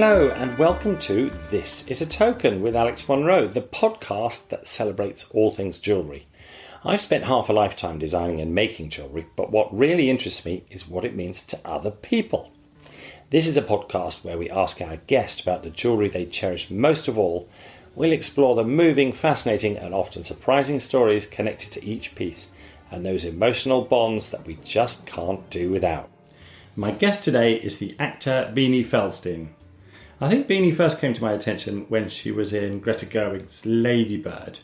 Hello, and welcome to This is a Token with Alex Monroe, the podcast that celebrates all things jewellery. I've spent half a lifetime designing and making jewellery, but what really interests me is what it means to other people. This is a podcast where we ask our guest about the jewellery they cherish most of all. We'll explore the moving, fascinating, and often surprising stories connected to each piece and those emotional bonds that we just can't do without. My guest today is the actor Beanie Feldstein. I think Beanie first came to my attention when she was in Greta Gerwig's Ladybird.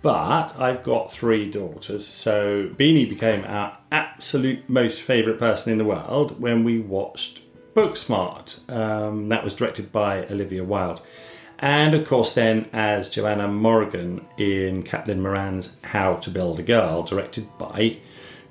But I've got three daughters, so Beanie became our absolute most favourite person in the world when we watched Booksmart. Um, that was directed by Olivia Wilde. And of course, then as Joanna Morrigan in Caitlin Moran's How to Build a Girl, directed by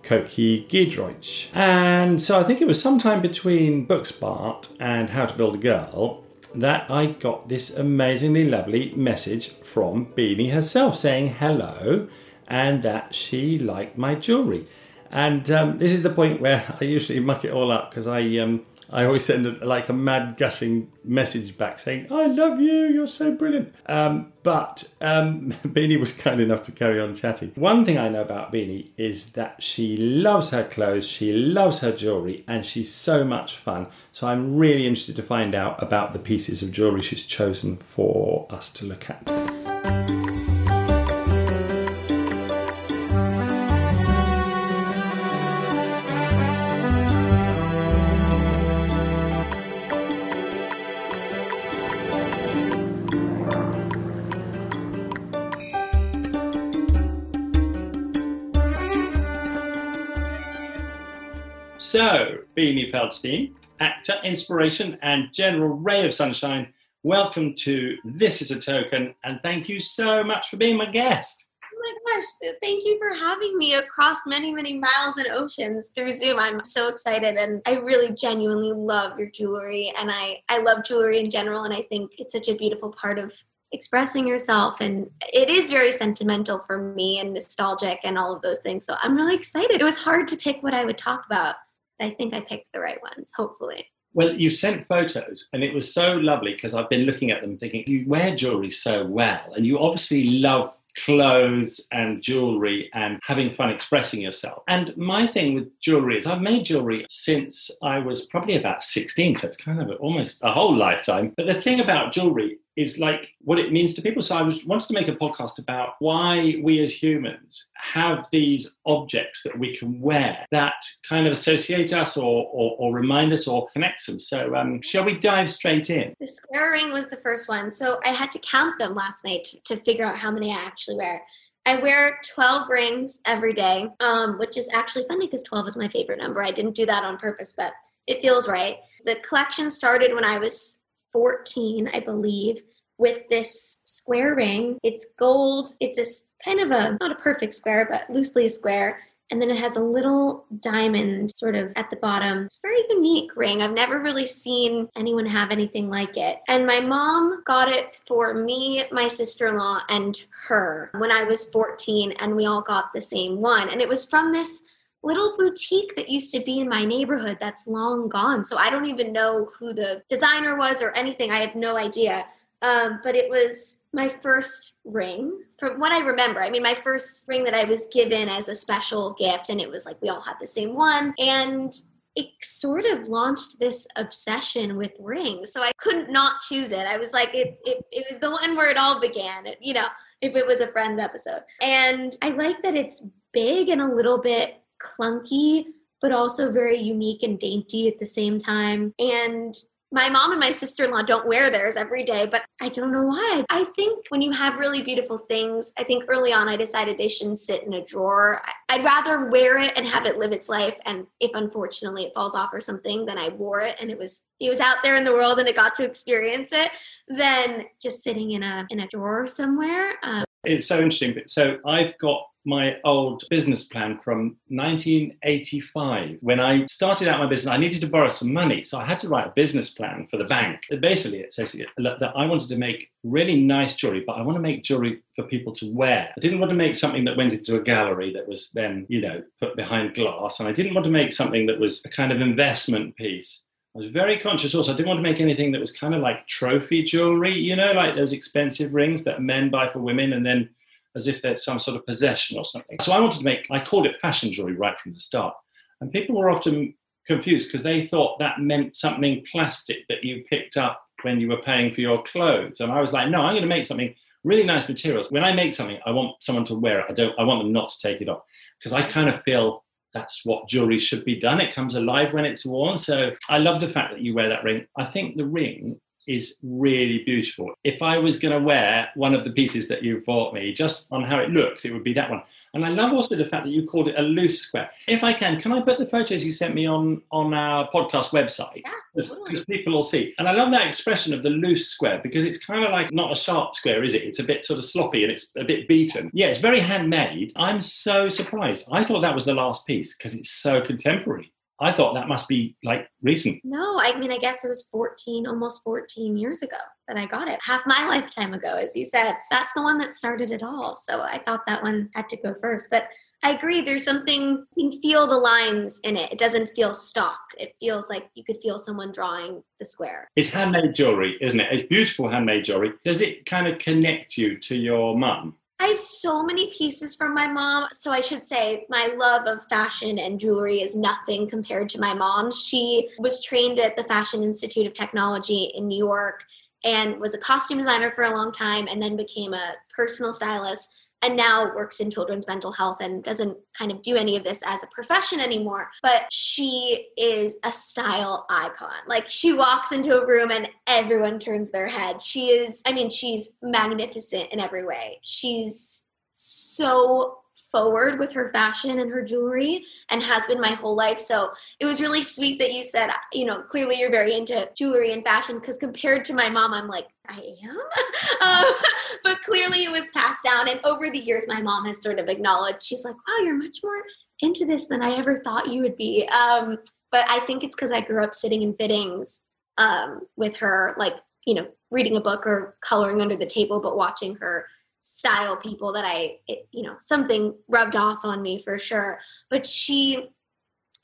Coky Giedroyc. And so I think it was sometime between Booksmart and How to Build a Girl that I got this amazingly lovely message from Beanie herself saying hello and that she liked my jewellery. And um, this is the point where I usually muck it all up because I um, I always send a, like a mad gushing message back saying, I love you, you're so brilliant. Um, but um, Beanie was kind enough to carry on chatting. One thing I know about Beanie is that she loves her clothes, she loves her jewellery, and she's so much fun. So I'm really interested to find out about the pieces of jewellery she's chosen for us to look at. So, Beanie Feldstein, actor, inspiration, and general ray of sunshine, welcome to This is a Token, and thank you so much for being my guest. Oh my gosh, thank you for having me across many, many miles and oceans through Zoom. I'm so excited and I really genuinely love your jewelry and I, I love jewelry in general and I think it's such a beautiful part of expressing yourself and it is very sentimental for me and nostalgic and all of those things. So I'm really excited. It was hard to pick what I would talk about I think I picked the right ones, hopefully. Well, you sent photos, and it was so lovely because I've been looking at them thinking, you wear jewelry so well, and you obviously love clothes and jewelry and having fun expressing yourself. And my thing with jewelry is I've made jewelry since I was probably about 16, so it's kind of almost a whole lifetime. But the thing about jewelry is like what it means to people. So I was wanted to make a podcast about why we as humans have these objects that we can wear that kind of associate us or, or, or remind us or connect them. So um, shall we dive straight in? The square ring was the first one. So I had to count them last night to, to figure out how many I actually wear. I wear 12 rings every day, um, which is actually funny because 12 is my favorite number. I didn't do that on purpose, but it feels right. The collection started when I was 14, I believe, with this square ring. It's gold. It's a kind of a, not a perfect square, but loosely a square. And then it has a little diamond sort of at the bottom. It's very unique ring. I've never really seen anyone have anything like it. And my mom got it for me, my sister in law, and her when I was 14, and we all got the same one. And it was from this little boutique that used to be in my neighborhood that's long gone. So I don't even know who the designer was or anything. I have no idea. Um, but it was my first ring from what I remember. I mean, my first ring that I was given as a special gift, and it was like we all had the same one. And it sort of launched this obsession with rings. So I couldn't not choose it. I was like, it, it, it was the one where it all began, it, you know, if it was a Friends episode. And I like that it's big and a little bit clunky, but also very unique and dainty at the same time. And my mom and my sister-in-law don't wear theirs every day but i don't know why. I think when you have really beautiful things i think early on i decided they shouldn't sit in a drawer. I'd rather wear it and have it live its life and if unfortunately it falls off or something then i wore it and it was it was out there in the world and it got to experience it than just sitting in a in a drawer somewhere. Um, it's so interesting so i've got my old business plan from 1985. When I started out my business, I needed to borrow some money. So I had to write a business plan for the bank. Basically, it says that I wanted to make really nice jewelry, but I want to make jewelry for people to wear. I didn't want to make something that went into a gallery that was then, you know, put behind glass. And I didn't want to make something that was a kind of investment piece. I was very conscious also. I didn't want to make anything that was kind of like trophy jewelry, you know, like those expensive rings that men buy for women and then as if they're some sort of possession or something. So I wanted to make, I called it fashion jewelry right from the start. And people were often confused because they thought that meant something plastic that you picked up when you were paying for your clothes. And I was like, no, I'm going to make something really nice materials. When I make something, I want someone to wear it. I don't. I want them not to take it off because I kind of feel that's what jewelry should be done. It comes alive when it's worn. So I love the fact that you wear that ring. I think the ring is really beautiful. If I was going to wear one of the pieces that you bought me, just on how it looks, it would be that one. And I love also the fact that you called it a loose square. If I can, can I put the photos you sent me on on our podcast website? Yeah, Because people will see. And I love that expression of the loose square because it's kind of like not a sharp square, is it? It's a bit sort of sloppy and it's a bit beaten. Yeah, it's very handmade. I'm so surprised. I thought that was the last piece because it's so contemporary. I thought that must be like recent. No, I mean, I guess it was 14, almost 14 years ago that I got it. Half my lifetime ago, as you said. That's the one that started it all. So I thought that one had to go first. But I agree, there's something, you can feel the lines in it. It doesn't feel stock. It feels like you could feel someone drawing the square. It's handmade jewelry, isn't it? It's beautiful handmade jewelry. Does it kind of connect you to your mum? I have so many pieces from my mom. So I should say my love of fashion and jewelry is nothing compared to my mom's. She was trained at the Fashion Institute of Technology in New York and was a costume designer for a long time and then became a personal stylist and now works in children's mental health and doesn't kind of do any of this as a profession anymore. But she is a style icon. Like she walks into a room and everyone turns their head. She is, I mean, she's magnificent in every way. She's so forward with her fashion and her jewelry and has been my whole life. So it was really sweet that you said, you know, clearly you're very into jewelry and fashion because compared to my mom, I'm like, I am. um, but clearly it was passed down. And over the years, my mom has sort of acknowledged, she's like, wow, you're much more into this than I ever thought you would be. Um, but I think it's because I grew up sitting in fittings um, with her, like, you know, reading a book or coloring under the table, but watching her style people that I, it, you know, something rubbed off on me for sure. But she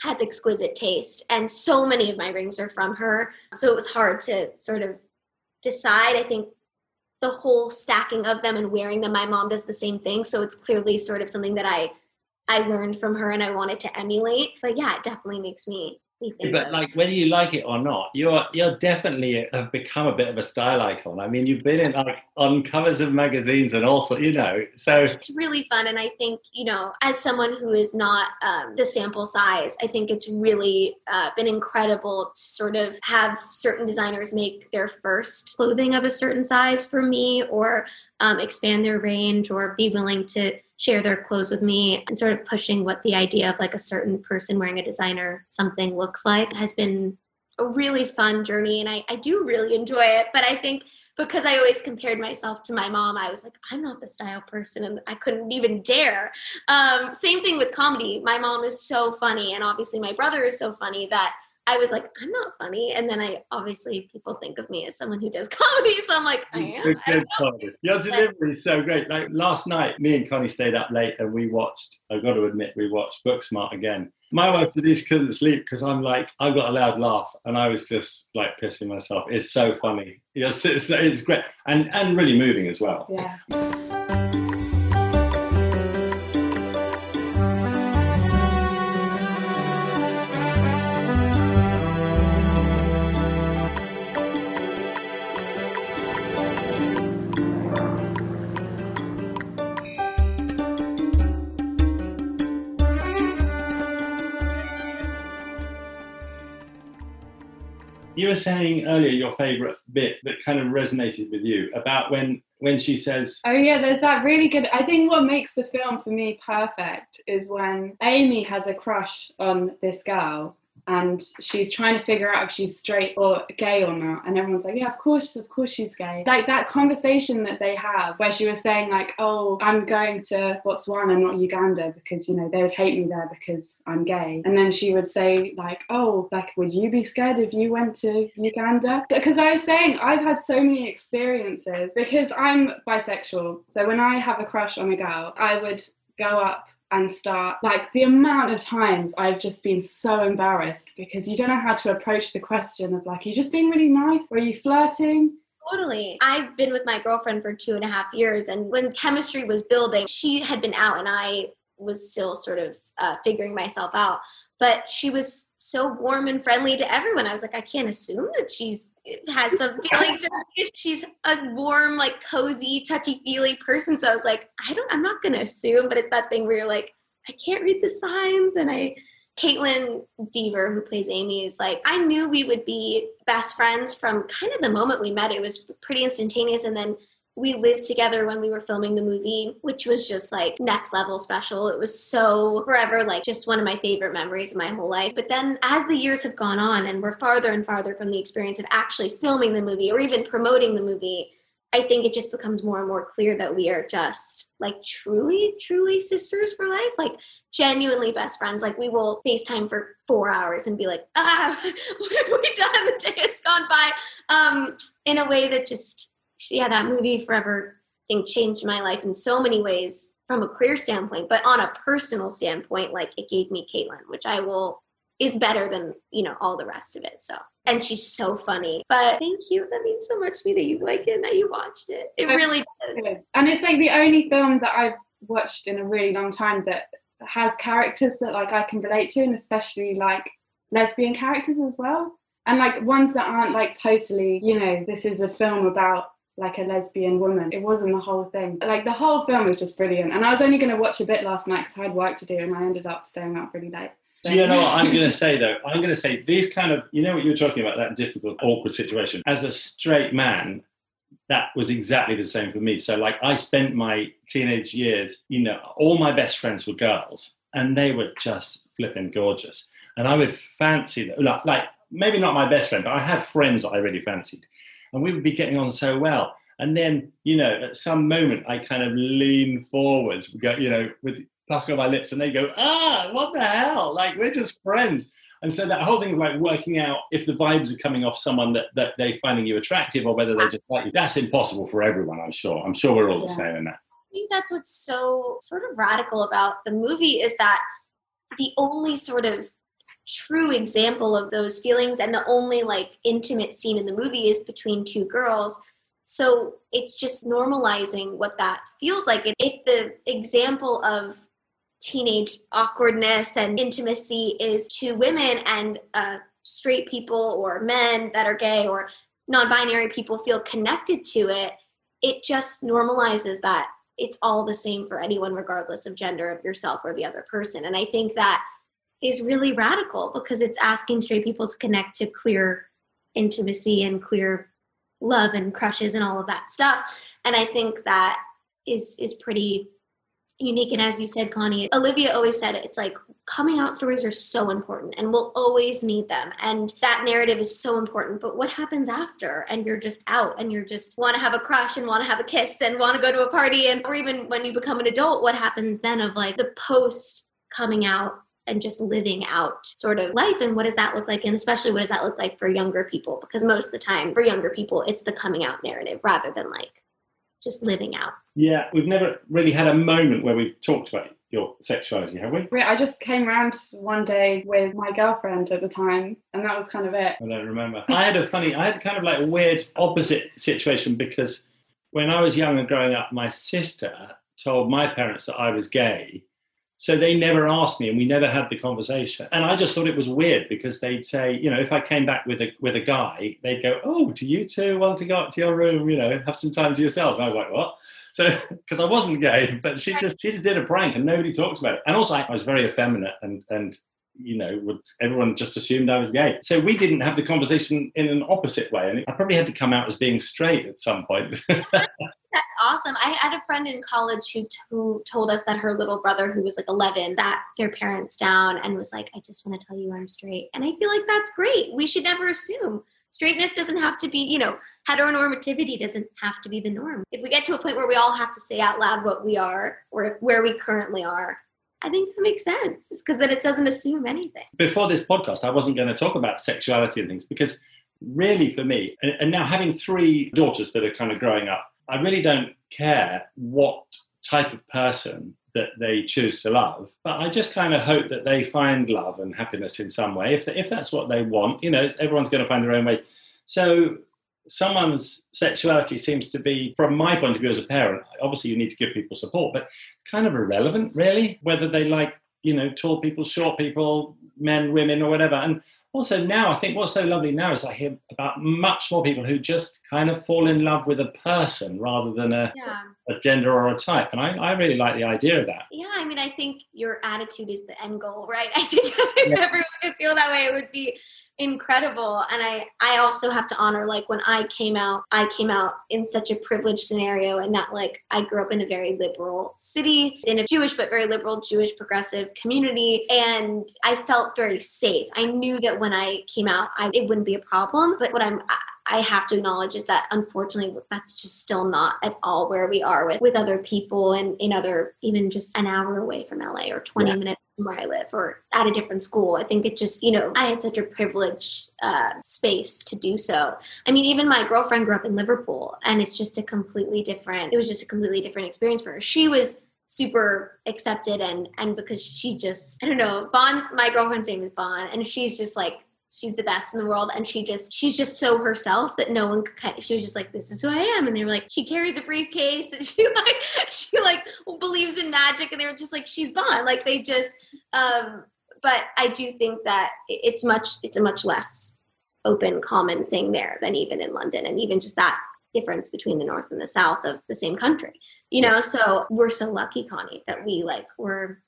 has exquisite taste, and so many of my rings are from her. So it was hard to sort of decide. I think the whole stacking of them and wearing them, my mom does the same thing. So it's clearly sort of something that I I learned from her and I wanted to emulate. But yeah, it definitely makes me But like whether you like it or not, you're you're definitely have become a bit of a style icon. I mean, you've been in like on covers of magazines and also, you know. So it's really fun and i think you know as someone who is not um, the sample size i think it's really uh, been incredible to sort of have certain designers make their first clothing of a certain size for me or um, expand their range or be willing to share their clothes with me and sort of pushing what the idea of like a certain person wearing a designer something looks like has been a really fun journey and I, I do really enjoy it but i think because I always compared myself to my mom, I was like, I'm not the style person, and I couldn't even dare. Um, same thing with comedy. My mom is so funny, and obviously my brother is so funny that I was like, I'm not funny. And then I obviously people think of me as someone who does comedy, so I'm like, I am. Good I don't know. Connie. Your delivery is so great. Like last night, me and Connie stayed up late and we watched. I've got to admit, we watched Booksmart again. My wife Denise couldn't sleep because I'm like, I got a loud laugh and I was just like pissing myself. It's so funny. Yes, it's, it's great and and really moving as well. Yeah. You were saying earlier your favourite bit that kind of resonated with you about when when she says, Oh yeah, there's that really good. I think what makes the film for me perfect is when Amy has a crush on this girl and she's trying to figure out if she's straight or gay or not. And everyone's like yeah of course of course she's gay. Like that conversation that they have where she was saying like oh i'm going to botswana not uganda because you know they would hate me there because i'm gay. And then she would say like oh like would you be scared if you went to uganda? Because i was saying i've had so many experiences because i'm bisexual. So when i have a crush on a girl i would go up and start like the amount of times I've just been so embarrassed because you don't know how to approach the question of like, are you just being really nice or are you flirting? Totally. I've been with my girlfriend for two and a half years, and when chemistry was building, she had been out, and I was still sort of uh, figuring myself out. But she was so warm and friendly to everyone. I was like, I can't assume that she's has some feelings. she's a warm, like cozy, touchy feely person. So I was like, I don't, I'm not going to assume, but it's that thing where you're like, I can't read the signs, and I Kaitlyn Dever, who plays Amy, is like, I knew we would be best friends from kind of the moment we met. It was pretty instantaneous. And then we lived together when we were filming the movie, which was just like next level special. It was so forever, like just one of my favorite memories of my whole life. But then as the years have gone on and we're farther and farther from the experience of actually filming the movie or even promoting the movie, I think it just becomes more and more clear that we are just like truly, truly sisters for life, like genuinely best friends. Like we will FaceTime for four hours and be like, ah, what have we done? The day has gone by. Um, in a way that just, yeah, that movie forever thing changed my life in so many ways from a career standpoint, but on a personal standpoint, like it gave me Kaitlyn, which I will is better than you know all the rest of it so. And she's so funny but thank you that means so much to me that you like it and that you watched it. It really does. and it's like the only film that i've watched in a really long time that has characters that like i can relate to and especially like lesbian characters as well. And like ones that aren't like totally you know this is a film about like a lesbian woman. It wasn't the whole thing. Like the whole film was just brilliant. And I was only going to watch a bit last night because I had work to do and I ended up staying up really late. Do you know what I'm going to say though? I'm going to say these kind of, you know what you were talking about, that difficult, awkward situation. As a straight man, that was exactly the same for me. So, like, I spent my teenage years, you know, all my best friends were girls and they were just flipping gorgeous. And I would fancy them, like, like, maybe not my best friend, but I had friends that I really fancied. And we would be getting on so well. And then, you know, at some moment, I kind of lean forwards, you know, with pluck on my lips and they go, ah, what the hell? Like, we're just friends. And so that whole thing of like working out if the vibes are coming off someone that, that they're finding you attractive or whether they just like you, that's impossible for everyone, I'm sure. I'm sure we're all the same in that. I think that's what's so sort of radical about the movie is that the only sort of true example of those feelings and the only like intimate scene in the movie is between two girls. So it's just normalizing what that feels like. If the example of teenage awkwardness and intimacy is to women and uh, straight people or men that are gay or non-binary people feel connected to it it just normalizes that it's all the same for anyone regardless of gender of yourself or the other person. And i think that is really radical because it's asking straight people to connect to queer intimacy and queer love and crushes and all of that stuff and i think that is is pretty unique. And as you said, Connie, Olivia always said it's like coming out stories are so important and we'll always need them. And that narrative is so important. But what happens after? And you're just out and you're just want to have a crush and want to have a kiss and want to go to a party. And or even when you become an adult, what happens then of like the post coming out and just living out sort of life and what does that look like and especially what does that look like for younger people because most of the time for younger people it's the coming out narrative rather than like just living out. Yeah, we've never really had a moment where we've talked about your sexuality, have we? I just came around one day with my girlfriend at the time, and that was kind of it. I don't remember. I had a funny, I had kind of like a weird opposite situation because when I was young and growing up, my sister told my parents that I was gay so they never asked me, and we never had the conversation. And I just thought it was weird because they'd say, you know, if I came back with a with a guy, they'd go, "Oh, do you two want to go up to your room? You know, have some time to yourselves?" And I was like, "What?" So because I wasn't gay, but she just she just did a prank, and nobody talked about it. And also, I was very effeminate, and and you know, would everyone just assumed I was gay. So we didn't have the conversation in an opposite way, and I probably had to come out as being straight at some point. That's awesome. I had a friend in college who, who told us that her little brother, who was like 11, sat their parents down and was like, I just want to tell you I'm straight. And I feel like that's great. We should never assume. Straightness doesn't have to be, you know, heteronormativity doesn't have to be the norm. If we get to a point where we all have to say out loud what we are or where we currently are, I think that makes sense. It's because then it doesn't assume anything. Before this podcast, I wasn't going to talk about sexuality and things because really for me, and now having three daughters that are kind of growing up, I really don't care what type of person that they choose to love. But I just kind of hope that they find love and happiness in some way. If, if that's what they want, you know, everyone's going to find their own way. So someone's sexuality seems to be, from my point of view as a parent, obviously you need to give people support, but kind of irrelevant, really, whether they like, you know, tall people, short people, men, women, or whatever. And also now, I think what's so lovely now is I hear about much more people who just kind of fall in love with a person rather than a, Yeah. A gender or a type. And I, I really like the idea of that. Yeah, I mean, I think your attitude is the end goal, right? I think if Yeah. everyone could feel that way, it would be incredible. And I, I also have to honor, like, when I came out, I came out in such a privileged scenario, and that, like, I grew up in a very liberal city, in a Jewish but very liberal Jewish progressive community, and I felt very safe. I knew that when I came out, I, it wouldn't be a problem. But what I'm, I, I have to acknowledge is that unfortunately that's just still not at all where we are with, with other people and in other even just an hour away from LA or 20 Yeah. minutes from where I live or at a different school. I think it just, you know, I had such a privileged uh, space to do so. I mean, even my girlfriend grew up in Liverpool and it's just a completely different, it was just a completely different experience for her. She was super accepted and and because she just I don't know Bon my girlfriend's name is Bon and she's just like she's the best in the world and she just she's just so herself that no one could she was just like this is who i am and they were like she carries a briefcase and she like she like believes in magic and they were just like she's Bond like they just um but i do think that it's much it's a much less open common thing there than even in london and even just that difference between the north and the south of the same country you know? So we're so lucky connie that we like were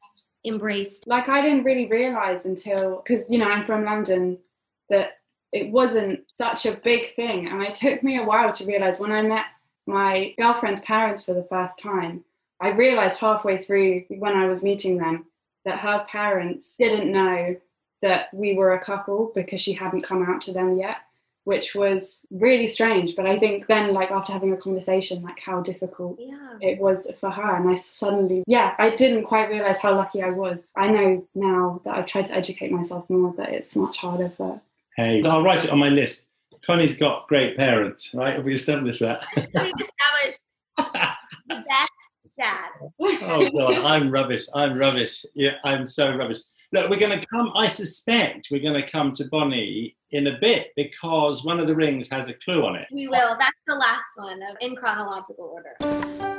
embraced. Like I didn't really realize until because you know I'm from London that it wasn't such a big thing, and it took me a while to realize when I met my girlfriend's parents for the first time. I realized halfway through when I was meeting them that her parents didn't know that we were a couple because she hadn't come out to them yet, which was really strange. But I think then, like after having a conversation, like how difficult yeah it was for her and i suddenly yeah i didn't quite realize how lucky i was i know now that i've tried to educate myself more that it's much harder for Hey, I'll write it on my list. Connie's got great parents, right? Have we established that? we've established the best dad oh god, I'm rubbish. I'm rubbish. Yeah, I'm so rubbish. Look, we're going to come. I suspect we're going to come to Bonnie in a bit because one of the rings has a clue on it. We will. That's the last one in chronological order.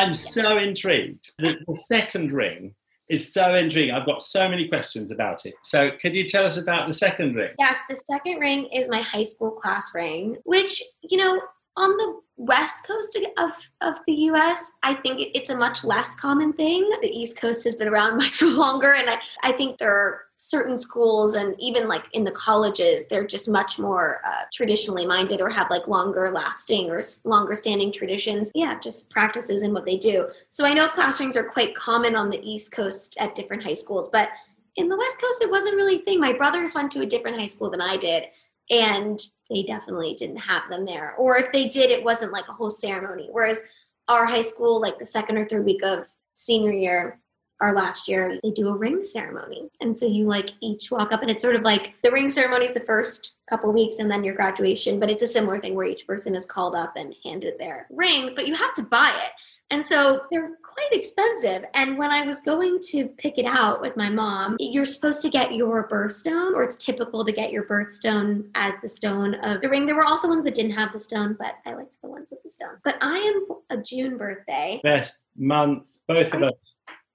I'm so intrigued. The, the second ring is so intriguing. I've got so many questions about it. So, could you tell us about the second ring? Yes, the second ring is my high school class ring, which, you know, on the west coast of, of the US, I think it's a much less common thing. The East Coast has been around much longer, and I, I think there are certain schools and even like in the colleges, they're just much more uh, traditionally minded or have like longer lasting or longer standing traditions. Yeah, just practices in what they do. So I know class rings are quite common on the East Coast at different high schools, but in the West Coast, it wasn't really a thing. My brothers went to a different high school than I did, and they definitely didn't have them there. Or if they did, it wasn't like a whole ceremony. Whereas our high school, like the second or third week of senior year, our last year, they do a ring ceremony. And so you like each walk up, and it's sort of like the ring ceremony is the first couple weeks and then your graduation, but it's a similar thing where each person is called up and handed their ring, but you have to buy it. And so they're quite expensive. And when I was going to pick it out with my mom, you're supposed to get your birthstone, or it's typical to get your birthstone as the stone of the ring. There were also ones that didn't have the stone, but I liked the ones with the stone. But I am a June birthday. Best month, both of us.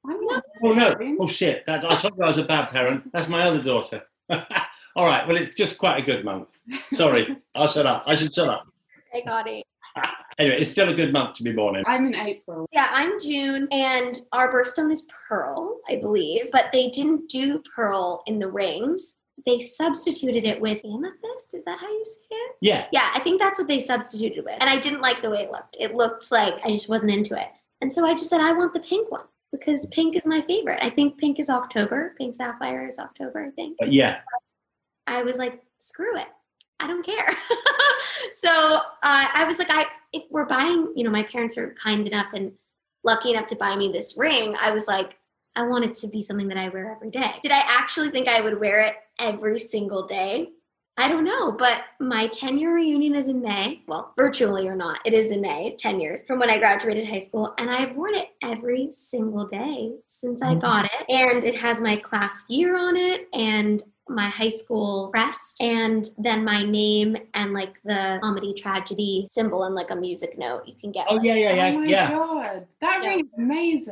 I'm not Oh no! Oh shit! That, I told you I was a bad parent. That's my other daughter. All right. Well, it's just quite a good month. Sorry, I'll shut up. I should shut up. I got it. Anyway, it's still a good month to be born in. i'm in april Yeah, I'm June, and our birthstone is pearl, I believe, but they didn't do pearl in the rings. They substituted it with amethyst. Is that how you say it? Yeah. Yeah, I think that's what they substituted with. And I didn't like the way it looked. It looked like I just wasn't into it. And so I just said, I want the pink one because pink is my favorite. I think pink is October. Pink sapphire is October, I think. But yeah. I was like, screw it. I don't care. so uh, I was like, I if we're buying, you know, my parents are kind enough and lucky enough to buy me this ring. I was like, I want it to be something that I wear every day. Did I actually think I would wear it every single day? I don't know, but my 10 year reunion is in May. Well, virtually or not, it is in May, 10 years from when I graduated high school. And I've worn it every single day since I mm-hmm. got it. And it has my class year on it. And my high school crest and then my name and like the comedy tragedy symbol and like a music note you can get. Oh like, yeah, yeah, yeah, oh my yeah. God, that yeah. ring is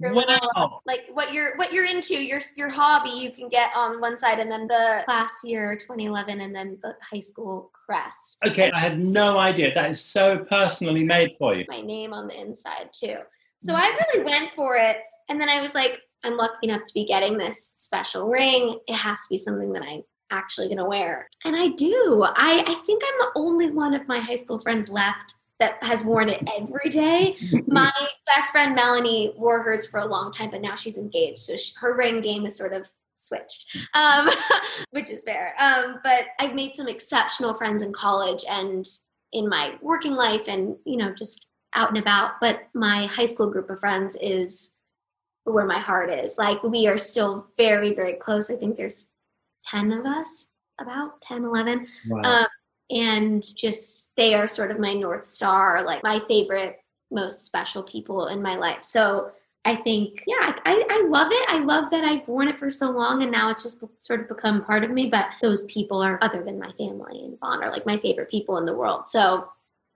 Wow. Like what you're what you're into, your your hobby, you can get on one side, and then the class year 2011, and then the high school crest. Okay, I had no idea. That is so personally made for you. My name on the inside too. So mm. I really went for it, and then I was like, I'm lucky enough to be getting this special ring. It has to be something that I'm actually going to wear. And I do. I, I think I'm the only one of my high school friends left that has worn it every day. my best friend Melanie wore hers for a long time, but now she's engaged. So she, her ring game is sort of switched, um, which is fair. Um, but I've made some exceptional friends in college and in my working life and, you know, just out and about. But my high school group of friends is where my heart is. Like we are still very, very close. I think there's 10 of us, about 10, 11. Wow. Um, and just they are sort of my North Star, like my favorite, most special people in my life. So I think, yeah, I, I love it. I love that I've worn it for so long and now it's just sort of become part of me. But those people are other than my family and Vaughn are like my favorite people in the world. So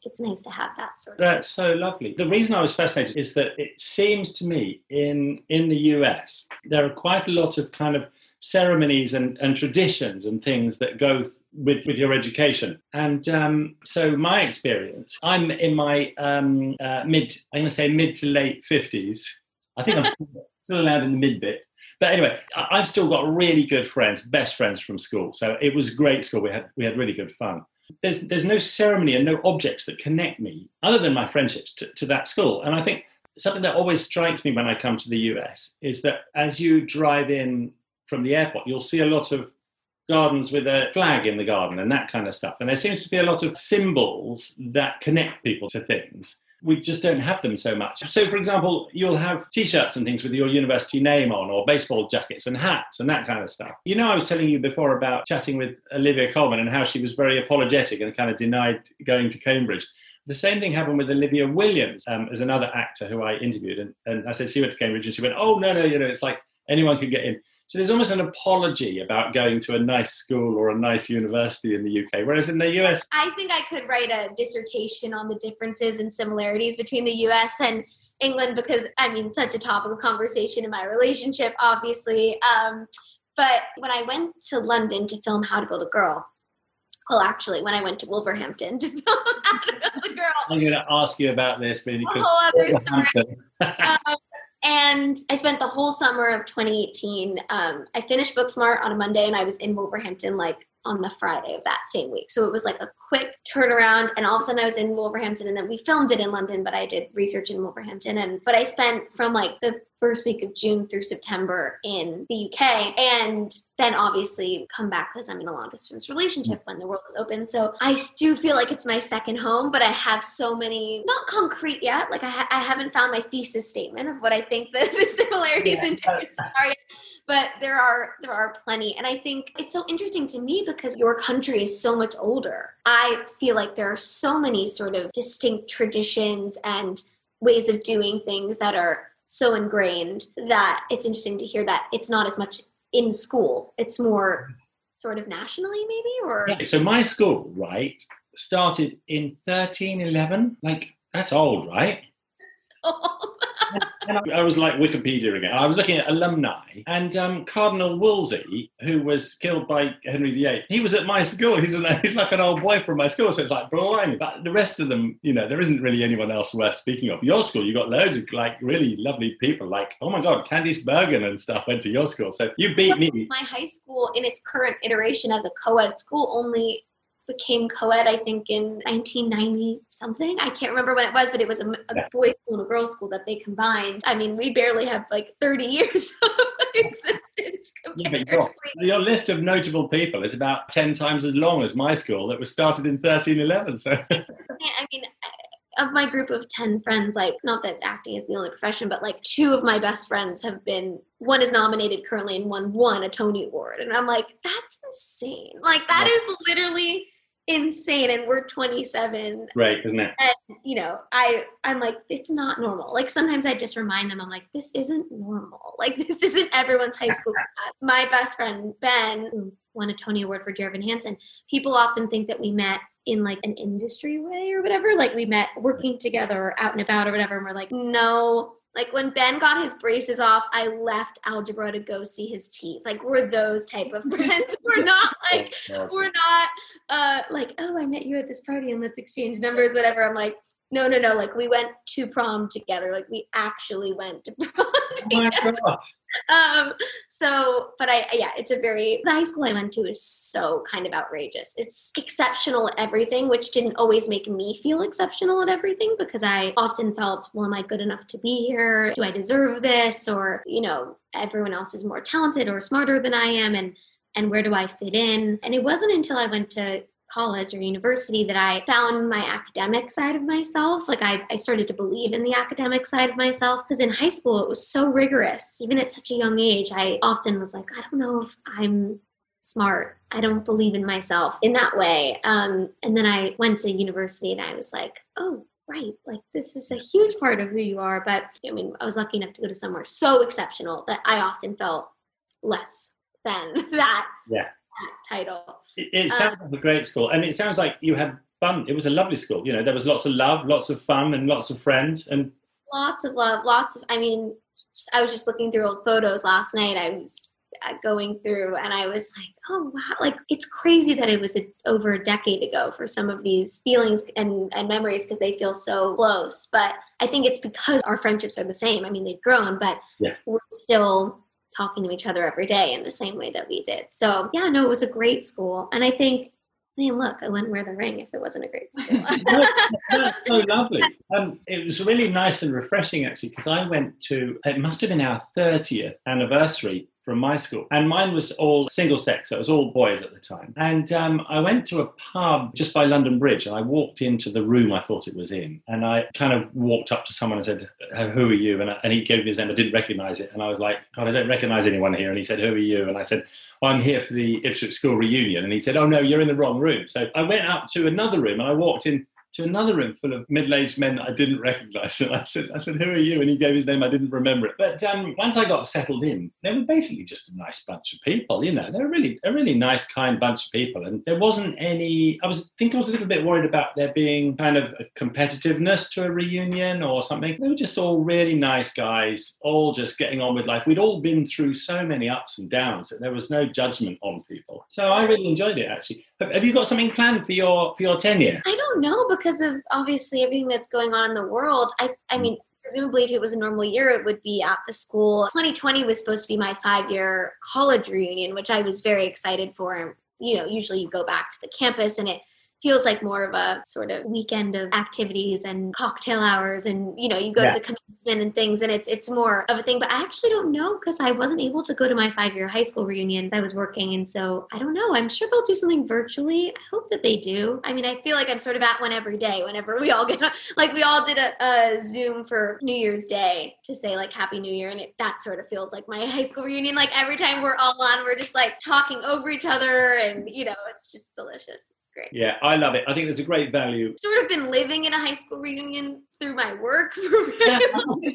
it's nice to have that sort of. That's so lovely. The reason I was fascinated is that it seems to me in in the US there are quite a lot of kind of ceremonies and, and traditions and things that go with, with your education. And um, so my experience, I'm in my um, uh, mid, I'm going to say mid to late 50s. I think I'm still allowed in the mid bit. But anyway, I've still got really good friends, best friends from school. So it was great school. We had we had really good fun there's there's no ceremony and no objects that connect me other than my friendships to, to that school. And I think something that always strikes me when I come to the US is that as you drive in from the airport, you'll see a lot of gardens with a flag in the garden and that kind of stuff. And there seems to be a lot of symbols that connect people to things we just don't have them so much. So, for example, you'll have t shirts and things with your university name on, or baseball jackets and hats and that kind of stuff. You know, I was telling you before about chatting with Olivia Colman and how she was very apologetic and kind of denied going to Cambridge. The same thing happened with Olivia Williams um, as another actor who I interviewed. And, and I said, she went to Cambridge and she went, oh, no, no, you know, it's like anyone could get in. So there's almost an apology about going to a nice school or a nice university in the UK, whereas in the US. I think I could write a dissertation on the differences and similarities between the US and England because, I mean, such a topic of conversation in my relationship, obviously. Um, but when I went to London to film How to Build a Girl, well, actually, when I went to Wolverhampton to film How to Build a Girl, I'm going to ask you about this, because a whole other story. um, and I spent the whole summer of 2018. Um, I finished Booksmart on a Monday, and I was in Wolverhampton like on the Friday of that same week. So it was like a quick turnaround, and all of a sudden I was in Wolverhampton, and then we filmed it in London, but I did research in Wolverhampton, and but I spent from like the first week of June through September in the UK, and then obviously come back because I'm in a long distance relationship when the world is open. So I do feel like it's my second home, but I have so many, not concrete yet. Like I, ha- I haven't found my thesis statement of what I think the, the similarities yeah. and differences are. But there are there are plenty, and I think it's so interesting to me because your country is so much older. I feel like there are so many sort of distinct traditions and ways of doing things that are so ingrained that it's interesting to hear that it's not as much in school. It's more sort of nationally, maybe, or. so my school, right, started in 1311. Like, that's old, right? old and I was like Wikipedia again. I was looking at alumni, and um, Cardinal Wolsey, who was killed by Henry VIII, he was at my school. He's, an, he's like an old boy from my school, so it's like blimey. But the rest of them, you know, there isn't really anyone else worth speaking of. Your school, you got loads of like really lovely people, like oh my god, Candice Bergen and stuff went to your school. So you beat me. My high school, in its current iteration as a co-ed school, only became co-ed i think in 1990 something i can't remember when it was but it was a, a Yeah. boys school and a girls school that they combined i mean we barely have like 30 years of existence Yeah, but compared. your, your list of notable people is about 10 times as long as my school that was started in 1311. So, I mean, of my group of 10 friends, like, not that acting is the only profession, but like two of my best friends have been, one is nominated currently and one won a Tony Award. And I'm like, that's insane. Like, that is literally insane. And we're 27 right isn't it? And you know i i'm like it's not normal like sometimes i just remind them i'm like this isn't normal like this isn't everyone's high school class. my best friend ben who won a tony award for Dear Evan Hansen people often think that we met in like an industry way or whatever like we met working together or out and about or whatever and we're like no like when ben got his braces off i left algebra to go see his teeth. Like we're those type of friends. We're not like we're not uh like oh i met you at this party and let's exchange numbers whatever. I'm like no no no. Like we went to prom together. Like we actually went to prom Um so but i yeah it's a very the high school i went to is so kind of outrageous. It's exceptional at everything which didn't always make me feel exceptional at everything because i often felt well am i good enough to be here? Do i deserve this? Or you know everyone else is more talented or smarter than i am and and where do i fit in? And it wasn't until i went to college or university that I found my academic side of myself. Like I, I started to believe in the academic side of myself because in high school it was so rigorous. Even at such a young age, I often was like, I don't know if I'm smart. I don't believe in myself in that way. Um, and then I went to university and I was like, oh, right, like this is a huge part of who you are. But I mean, I was lucky enough to go to somewhere so exceptional that I often felt less than that, Yeah. That title. It, it sounds like a great school. And it sounds like you had fun. It was a lovely school. You know, there was lots of love, lots of fun, and lots of friends. And lots of love lots of i mean i was just looking through old photos last night i was uh, going through and i was like oh wow like it's crazy that it was a, over a decade ago for some of these feelings and, and memories because they feel so close but i think it's because our friendships are the same i mean they've grown but Yeah. we're still talking to each other every day in the same way that we did so yeah no it was a great school and i think I mean, look, I wouldn't wear the ring if it wasn't a great school. That's so lovely. Um, it was really nice and refreshing actually because I went to it must have been our 30th anniversary from my school, and mine was all single sex, so it was all boys at the time. And um, I went to a pub just by London Bridge, and I walked into the room I thought it was in, and I kind of walked up to someone and said, "Uh, "Who are you?" And, I, and he gave me his name. I didn't recognise it, and I was like, "God, I don't recognise anyone here." And he said, "Who are you?" And I said, I'm here for the Ipswich School reunion. And he said, Oh, no, you're in the wrong room. So I went up to another room and I walked in to another room full of middle-aged men that I didn't recognize. And I said, I said, who are you? And he gave his name. I didn't remember it. But um, once I got settled in, they were basically just a nice bunch of people, you know, they're really, a really nice, kind bunch of people. And there wasn't any, I was think I was a little bit worried about there being kind of a competitiveness to a reunion or something. They were just all really nice guys, all just getting on with life. We'd all been through so many ups and downs that there was no judgment on people. So I really enjoyed it actually. Have, have you got something planned for your for your tenure? I don't know because of obviously everything that's going on in the world. I I mean, presumably if it was a normal year, it would be at the school. 2020 was supposed to be my five year college reunion, which I was very excited for. You know, usually you go back to the campus and it feels like more of a sort of weekend of activities and cocktail hours and you know you go Yeah. to the commencement and things and it's it's more of a thing. But i actually don't know because i wasn't able to go to my five year high school reunion i was working and so i don't know. I'm sure they'll do something virtually. I hope that they do. I mean i feel like i'm sort of at one every day whenever we all get like we all did a, a zoom for new year's day to say like happy new year. And it, that sort of feels like my high school reunion. Like every time we're all on we're just like talking over each other and you know it's just delicious. It's great. Yeah, I love it. I think there's a great value. sort of been living in a high school reunion through my work. Yeah,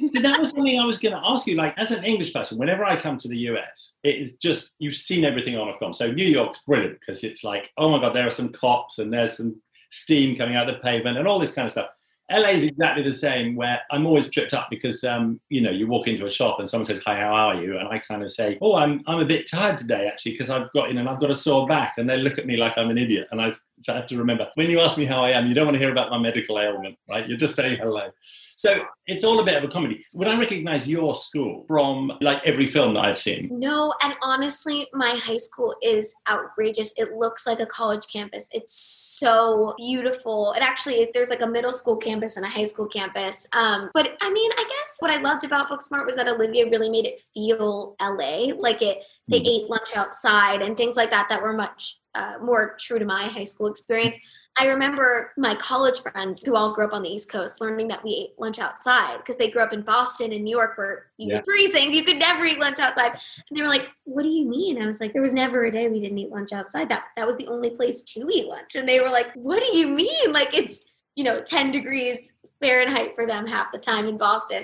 so that was something I was going to ask you. Like, as an English person, whenever I come to the US, it is just you've seen everything on a film. So New York's brilliant because it's like, oh my god, there are some cops and there's some steam coming out of the pavement and all this kind of stuff. LA is exactly the same. Where I'm always tripped up because um, you know you walk into a shop and someone says, "Hi, how are you?" and I kind of say, "Oh, I'm I'm a bit tired today actually because I've got in and I've got a sore back," and they look at me like I'm an idiot. And I, so I have to remember when you ask me how I am, you don't want to hear about my medical ailment, right? You're just say hello. So it's all a bit of a comedy. Would I recognize your school from like every film that I've seen? No, and honestly, my high school is outrageous. It looks like a college campus. It's so beautiful. It actually, there's like a middle school campus and a high school campus. Um, but I mean, I guess what I loved about Booksmart was that Olivia really made it feel LA. Like it, they mm. ate lunch outside and things like that that were much uh, more true to my high school experience. I remember my college friends who all grew up on the East Coast learning that we ate lunch outside because they grew up in Boston and New York where you yeah. were freezing. You could never eat lunch outside. And they were like, What do you mean? I was like, There was never a day we didn't eat lunch outside. That that was the only place to eat lunch. And they were like, What do you mean? Like it's, you know, 10 degrees Fahrenheit for them half the time in Boston.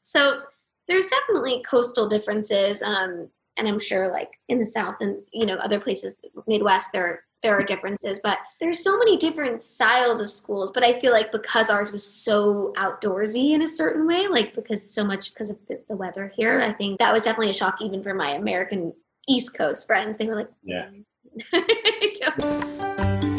So there's definitely coastal differences. Um, and I'm sure like in the South and you know other places, Midwest, there there are differences, but there's so many different styles of schools. But I feel like because ours was so outdoorsy in a certain way, like because so much because of the, the weather here, I think that was definitely a shock even for my American East Coast friends. They were like, yeah. Mm,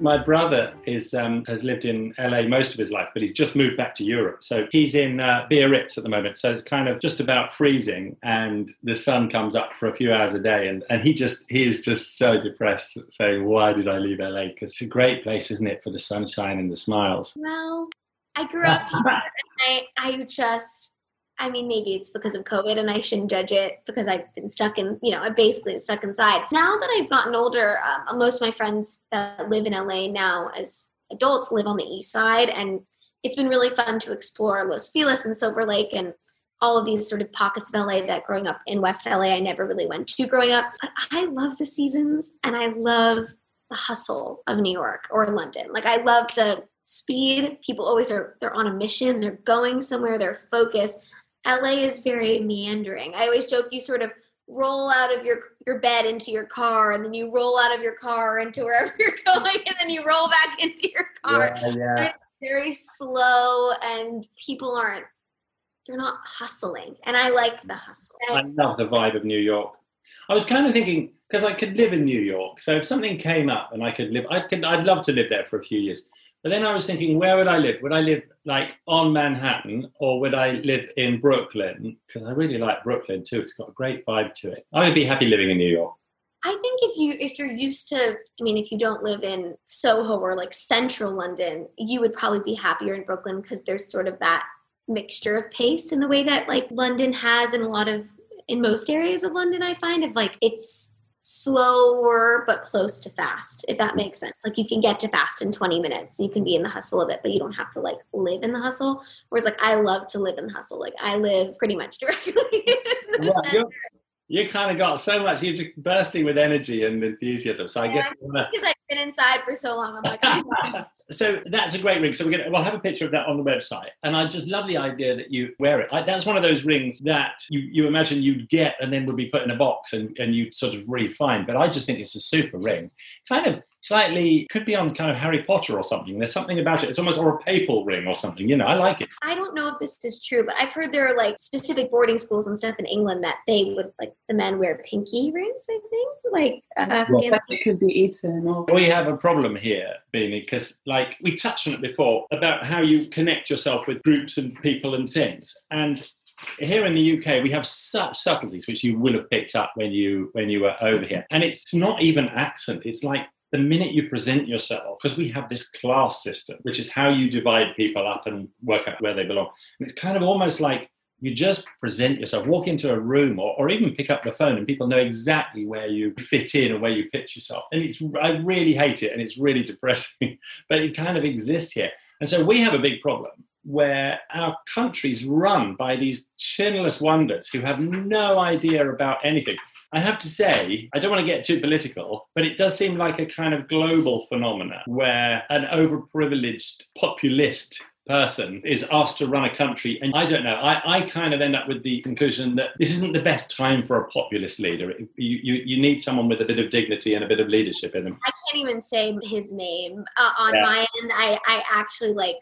my brother is um, has lived in LA most of his life, but he's just moved back to Europe. So he's in uh, Biarritz at the moment. So it's kind of just about freezing, and the sun comes up for a few hours a day, and, and he just he is just so depressed, saying, "Why did I leave LA? Because it's a great place, isn't it, for the sunshine and the smiles." Well, I grew up here, and I I just I mean, maybe it's because of COVID and I shouldn't judge it because I've been stuck in, you know, I basically stuck inside. Now that I've gotten older, um, most of my friends that live in LA now as adults live on the east side. And it's been really fun to explore Los Feliz and Silver Lake and all of these sort of pockets of LA that growing up in West LA, I never really went to growing up. But I love the seasons and I love the hustle of New York or London. Like, I love the speed. People always are, they're on a mission, they're going somewhere, they're focused LA is very meandering. I always joke you sort of roll out of your your bed into your car and then you roll out of your car into wherever you're going and then you roll back into your car. Yeah, yeah. It's very slow and people aren't they're not hustling. And I like the hustle. I love the vibe of New York. I was kind of thinking because I could live in New York. So if something came up and I could live I could I'd love to live there for a few years. But then I was thinking, where would I live? Would I live like on Manhattan or would I live in Brooklyn? Because I really like Brooklyn too. It's got a great vibe to it. I would be happy living in New York. I think if you if you're used to I mean if you don't live in Soho or like central London, you would probably be happier in Brooklyn because there's sort of that mixture of pace in the way that like London has in a lot of in most areas of London I find of like it's slower but close to fast if that makes sense. Like you can get to fast in 20 minutes. You can be in the hustle of it but you don't have to like live in the hustle. Whereas like i love to live in the hustle. Like i live pretty much directly in the center you kind of got so much you're just bursting with energy and enthusiasm. So i yeah, guess because i've been inside for so long i'm like oh, so that's a great ring. So we're gonna we'll have a picture of that on the website. And i just love the idea that you wear it. I, that's one of those rings that you you imagine you'd get and then would be put in a box and and you sort of refine. But i just think it's a super ring. Kind of slightly could be on kind of Harry Potter or something. There's something about it. It's almost or a papal ring or something. You know, I like it. I don't know if this is true, but I've heard there are like specific boarding schools and stuff in England that they would like the men wear pinky rings. I think like uh, well, it could be Eton. Or... We have a problem here, Beanie, because like we touched on it before about how you connect yourself with groups and people and things, and here in the UK, we have such subtleties which you will have picked up when you when you were over here, and it's not even accent. It's like the minute you present yourself, because we have this class system, which is how you divide people up and work out where they belong. And it's kind of almost like you just present yourself, walk into a room or, or even pick up the phone and people know exactly where you fit in or where you pitch yourself. And it's, I really hate it and it's really depressing, but it kind of exists here. And so we have a big problem where our country's run by these chinless wonders who have no idea about anything. I have to say, I don't want to get too political, but it does seem like a kind of global phenomenon where an overprivileged populist person is asked to run a country. And I don't know, I, I kind of end up with the conclusion that this isn't the best time for a populist leader. You, you, you need someone with a bit of dignity and a bit of leadership in them. I can't even say his name uh, on Yeah. my end. I, I actually like,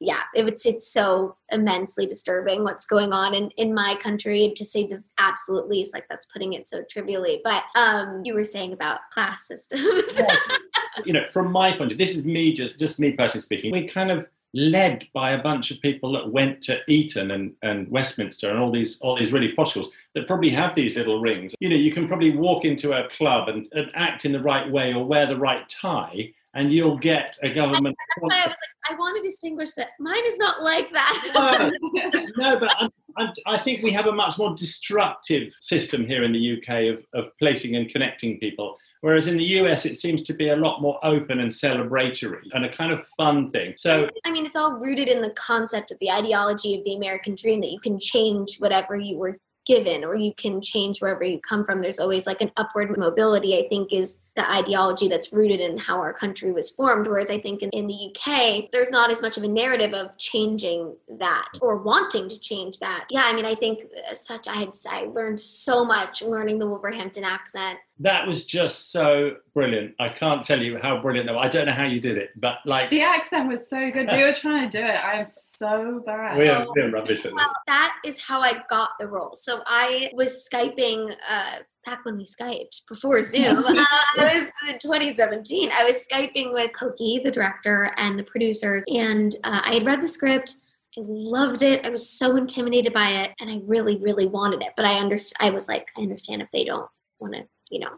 yeah, it's it's so immensely disturbing what's going on in, in my country to say the absolute least. Like that's putting it so trivially. But um, you were saying about class systems. you know, from my point of view, this is me just just me personally speaking. We're kind of led by a bunch of people that went to Eton and, and Westminster and all these all these really posh schools that probably have these little rings. You know, you can probably walk into a club and, and act in the right way or wear the right tie, and you'll get a government. That's why I was like, I want to distinguish that mine is not like that. no, no, but I, I, I think we have a much more destructive system here in the UK of, of placing and connecting people. Whereas in the US, it seems to be a lot more open and celebratory and a kind of fun thing. So, I mean, it's all rooted in the concept of the ideology of the American dream that you can change whatever you were given or you can change wherever you come from. There's always like an upward mobility, I think, is the ideology that's rooted in how our country was formed. Whereas I think in, in the UK, there's not as much of a narrative of changing that or wanting to change that. Yeah, I mean, I think such, I had I learned so much learning the Wolverhampton accent. that was just so brilliant. I can't tell you how brilliant that was. I don't know how you did it, but like, The accent was so good. We were trying to do it. I am so bad. we are, we are rubbish at this. Well, that is how I got the role. So I was Skyping uh, back when we Skyped before Zoom. uh, I was in 2017. I was Skyping with Coky, the director, and the producers, and uh, I had read the script. I loved it. I was so intimidated by it, and I really, really wanted it. But I underst- I was like, I understand if they don't want to, you know,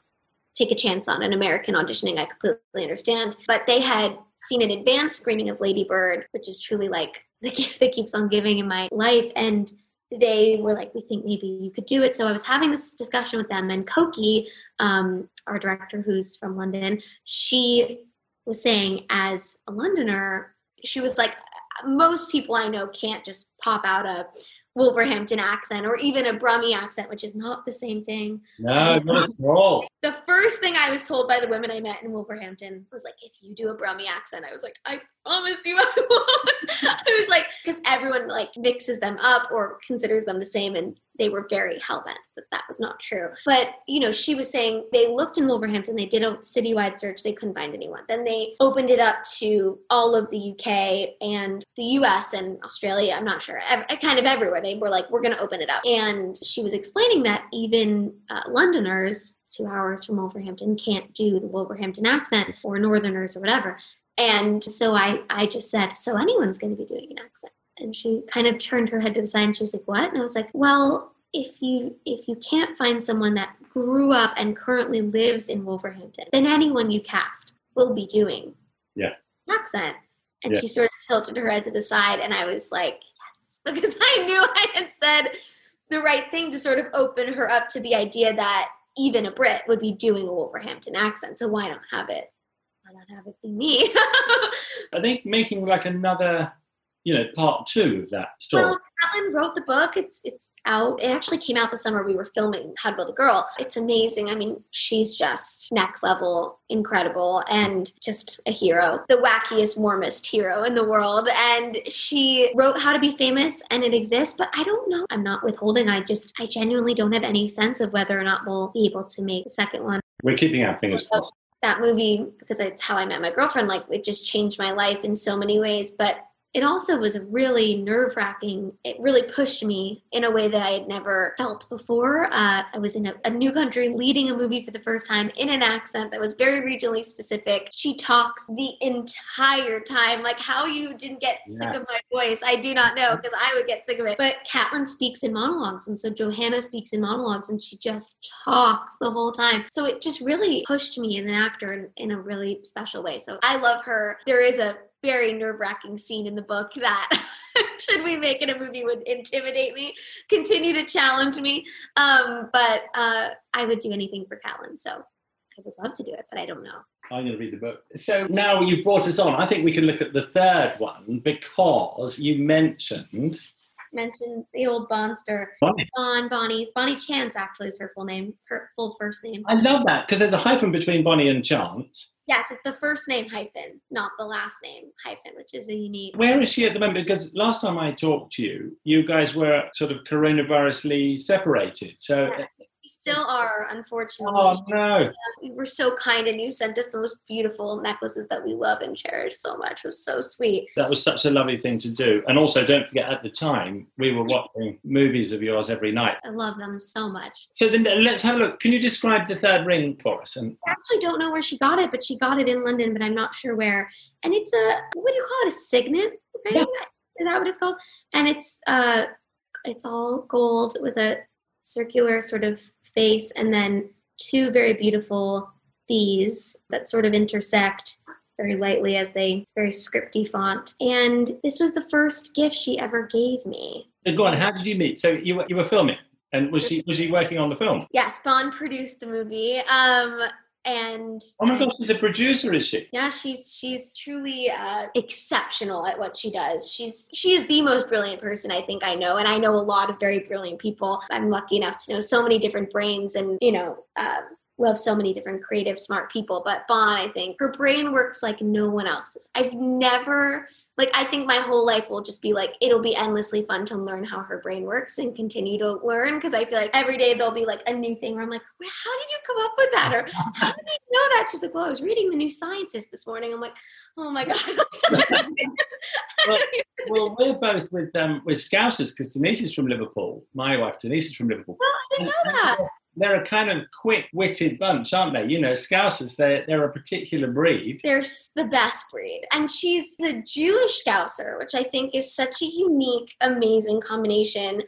take a chance on an American auditioning. I completely understand. But they had seen an advanced screening of Lady Bird, which is truly like the gift that keeps on giving in my life. And they were like, we think maybe you could do it. So I was having this discussion with them, and Coky, um, our director who's from London, she was saying, as a Londoner, she was like, most people I know can't just pop out a Wolverhampton accent or even a Brummie accent, which is not the same thing. No, um, not at all. The first thing I was told by the women I met in Wolverhampton was like, if you do a Brummie accent, I was like, I promise you I won't. I was like, because everyone like mixes them up or considers them the same, and they were very hell bent that that was not true. But you know, she was saying they looked in Wolverhampton, they did a citywide search, they couldn't find anyone. Then they opened it up to all of the UK and the US and Australia. I'm not sure, ev- kind of everywhere. They were like, we're going to open it up, and she was explaining that even uh, Londoners two hours from Wolverhampton can't do the Wolverhampton accent or Northerners or whatever. And so I, I just said, so anyone's going to be doing an accent. And she kind of turned her head to the side and she was like, what? And I was like, well, if you if you can't find someone that grew up and currently lives in Wolverhampton, then anyone you cast will be doing Yeah. accent. And Yeah. she sort of tilted her head to the side, and I was like, yes, because I knew I had said the right thing to sort of open her up to the idea that even a Brit would be doing a Wolverhampton accent. So why not have it? Why not have it be me? I think making like another, you know, part two of that story. well, Alan wrote the book. It's it's out. It actually came out the summer we were filming How to Build a Girl. It's amazing. I mean, she's just next level, incredible, and just a hero. The wackiest, warmest hero in the world. And she wrote How to Be Famous, and it exists. But I don't know. I'm not withholding. I just I genuinely don't have any sense of whether or not we'll be able to make the second one. We're keeping our fingers crossed. that movie because it's how I met my girlfriend. Like it just changed my life in so many ways. But it also was really nerve wracking. It really pushed me in a way that I had never felt before. Uh, I was in a, a new country leading a movie for the first time in an accent that was very regionally specific. She talks the entire time. Like how you didn't get sick of my voice, I do not know because I would get sick of it. But Caitlin speaks in monologues, and so Johanna speaks in monologues, and she just talks the whole time. So it just really pushed me as an actor in, in a really special way. So I love her. There is a very nerve wracking scene in the book that, should we make it a movie, would intimidate me, continue to challenge me. Um, but uh, I would do anything for Caitlin So I would love to do it, but I don't know. I'm going to read the book. So now you've brought us on. I think we can look at the third one because you mentioned Mention the old Bonster, Bonnie. Bon Bonnie, Bonnie Chance actually is her full name, her full first name. I love that because there's a hyphen between Bonnie and Chance. Yes, it's the first name hyphen, not the last name hyphen, which is a unique. Where is she at the moment? Because last time I talked to you, you guys were sort of coronavirusly separated. So, Yes, We still are, unfortunately. oh no. You were so kind and you sent us the most beautiful necklaces that we love and cherish so much. It was so sweet. That was such a lovely thing to do. And also, don't forget, at the time, we were watching movies of yours every night. I love them so much. So then let's have a look. Can you describe the third ring for us? And I actually don't know where she got it, but she got it in London, but I'm not sure where. And it's a what do you call it? A signet ring? Yeah. Is that what it's called? And it's uh it's all gold with a circular sort of face and then two very beautiful V's that sort of intersect very lightly as they it's very scripty font. And this was the first gift she ever gave me. so go on. How did you meet? So you were, you were filming, and was she was she working on the film? Yes, Bond produced the movie. Um and Oh my gosh, she's a producer, is she? Yeah, she's she's truly uh, exceptional at what she does. She's she is the most brilliant person I think I know, and I know a lot of very brilliant people. I'm lucky enough to know so many different brains, and you know, um, love so many different creative, smart people. But Bon, I think her brain works like no one else's. I've never like I think my whole life will just be like it'll be endlessly fun to learn how her brain works and continue to learn because I feel like every day there'll be like a new thing where I'm like, "Wait, how did you come up with that? Or how did you know that? She's like, well, I was reading the New Scientist this morning. I'm like, oh my god. Well, Well, we're both with um, with Scousers because Denise is from Liverpool. My wife Denise is from Liverpool. Oh, I didn't know that. They're a kind of quick-witted bunch, aren't they? You know, Scousers, they're, they're a particular breed. They're the best breed. And she's a Jewish Scouser, which I think is such a unique, amazing combination.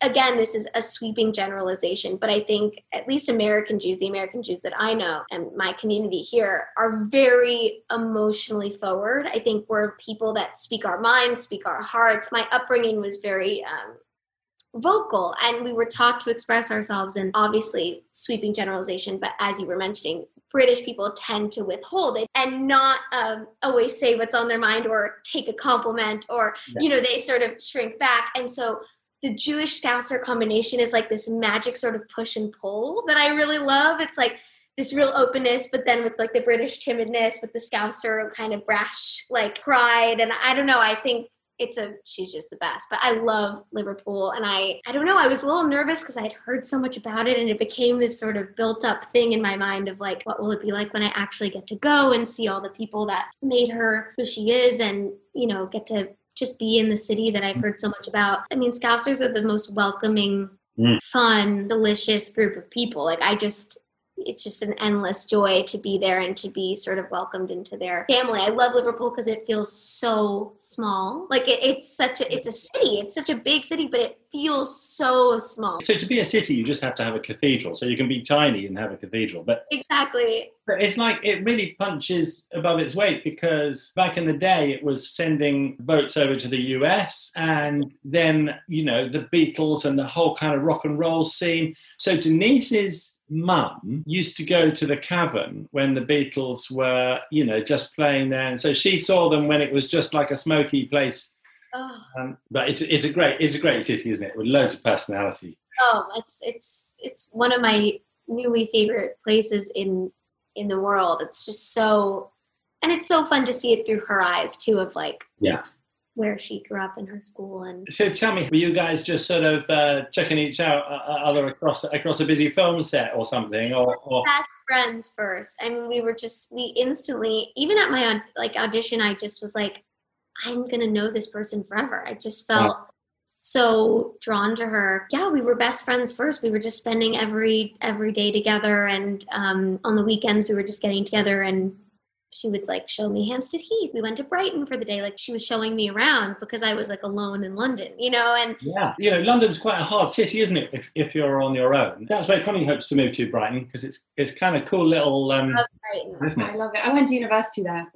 Again, this is a sweeping generalization, but I think at least American Jews, the American Jews that I know and my community here, are very emotionally forward. I think we're people that speak our minds, speak our hearts. My upbringing was very um, vocal and we were taught to express ourselves and obviously sweeping generalization but as you were mentioning british people tend to withhold it and not um, always say what's on their mind or take a compliment or you know they sort of shrink back. And so the jewish scouser combination is like this magic sort of push and pull that i really love. It's like this real openness, but then with like the British timidness, with the Scouser kind of brash like pride, and I don't know. I think it's a she's just the best but i love liverpool and i i don't know i was a little nervous because i'd heard so much about it and it became this sort of built up thing in my mind of like what will it be like when i actually get to go and see all the people that made her who she is and you know get to just be in the city that i've heard so much about. I mean scousers are the most welcoming Mm. fun delicious group of people. Like i just it's just an endless joy to be there and to be sort of welcomed into their family. I love Liverpool because it feels so small. Like it, it's such a it's a city. It's such a big city, but it feels so small. So to be a city, you just have to have a cathedral. So you can be tiny and have a cathedral. But Exactly. But it's like it really punches above its weight because back in the day it was sending boats over to the US and then, you know, the Beatles and the whole kind of rock and roll scene. So Denise's mum used to go to the cavern when the Beatles were, you know, just playing there. And so she saw them when it was just like a smoky place. Oh, Um, but it's, it's a great it's a great city, isn't it? With loads of personality. oh, it's it's it's one of my newly favorite places in in the world. It's just so and it's so fun to see it through her eyes too of like Yeah. Where she grew up in her school and So tell me, were you guys just sort of uh, checking each out uh, other across across a busy film set or something, or, or best friends first. I mean, we were just we instantly, even at my like audition, I just was like, I'm gonna know this person forever. I just felt so drawn to her. Yeah, we were best friends first. We were just spending every every day together, and um, on the weekends we were just getting together and. She would like show me Hampstead Heath. We went to Brighton for the day. Like she was showing me around because I was like alone in London, you know. And yeah, you know, London's quite a hard city, isn't it? If, if you're on your own, that's where Connie hopes to move to Brighton because it's it's kind of cool little, um, love Brighton. isn't I love it. I went to university there.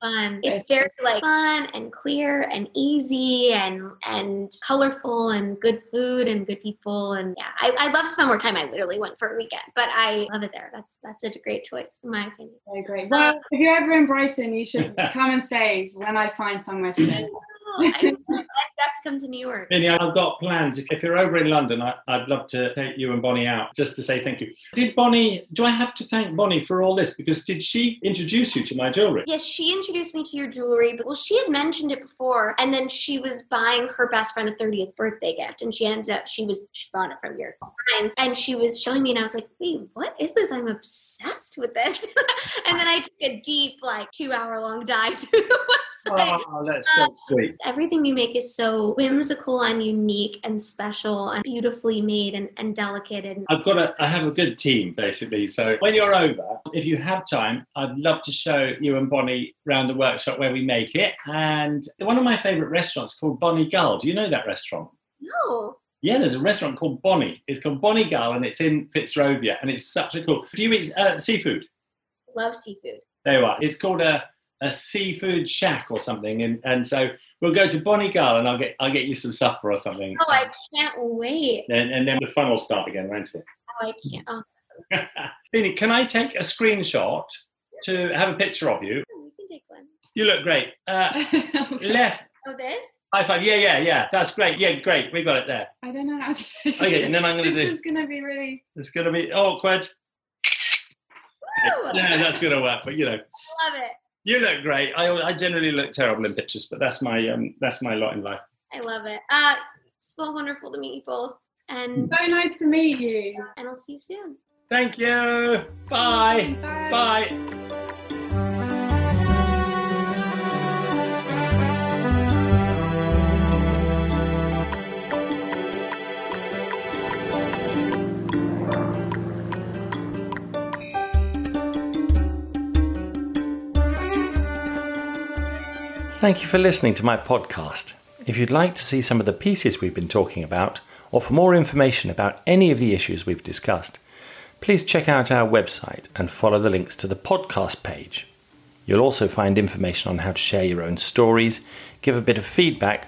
Fun. It's very like fun and queer and easy and and colorful and good food and good people and yeah, I, I'd love to spend more time. I literally went for a weekend, but I love it there. That's that's a great choice in my opinion. Very great. Well, if you're ever in Brighton, you should come and stay when I find somewhere to live. I have to come to New York. Beanie, I've got plans. If, if you're over in London, I, would love to take you and Bonnie out just to say thank you. Did Bonnie, do I have to thank Bonnie for all this? Because did she introduce you to my jewellery? Yes, she introduced me to your jewellery, but well, she had mentioned it before, and then she was buying her best friend a 30th birthday gift, and she ends up, she was, she bought it from your friends, and she was showing me, and I was like, wait, what is this? I'm obsessed with this. and then I took a deep, like, two hour long dive through the ah, website. Oh, that's so sweet. Um, Everything you make is so whimsical and unique and special and beautifully made and, and delicate. And I've got a, I have a good team basically. So when you're over, if you have time, I'd love to show you and Bonnie around the workshop where we make it. And one of my favourite restaurants called Bonnie Gull. Do you know that restaurant? No. Yeah, there's a restaurant called Bonnie. It's called Bonnie Gull and it's in Fitzrovia and it's such a cool. Do you eat uh, seafood? Love seafood. There you are. It's called a a seafood shack or something, and, and so we'll go to Bonnie Gull, and I'll get I'll get you some supper or something. Oh, I can't wait! And, and then the fun will start again, won't it? Oh, I can't. Oh, Beanie, can I take a screenshot to have a picture of you? Oh, you can take one. You look great. Uh, left. Oh, this? High five. Yeah, yeah, yeah. That's great. Yeah, great. We got it there. I don't know how to do Okay, and then I'm going to do. This is going to be really. It's going to be awkward. Woo! Yeah, that's going to work. But you know, I Love it. You look great. I, I generally look terrible in pictures, but that's my um that's my lot in life. I love it. Uh, it's so wonderful to meet you both, and So nice to meet you. and I'll see you soon. Thank you. Bye. Bye. Bye. Thank you for listening to my podcast. If you'd like to see some of the pieces we've been talking about, or for more information about any of the issues we've discussed, please check out our website and follow the links to the podcast page. You'll also find information on how to share your own stories, give a bit of feedback,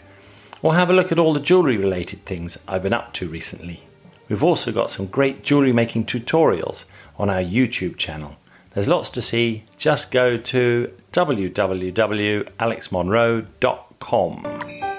or have a look at all the jewellery related things I've been up to recently. We've also got some great jewellery making tutorials on our YouTube channel. There's lots to see. Just go to www.alexmonroe.com.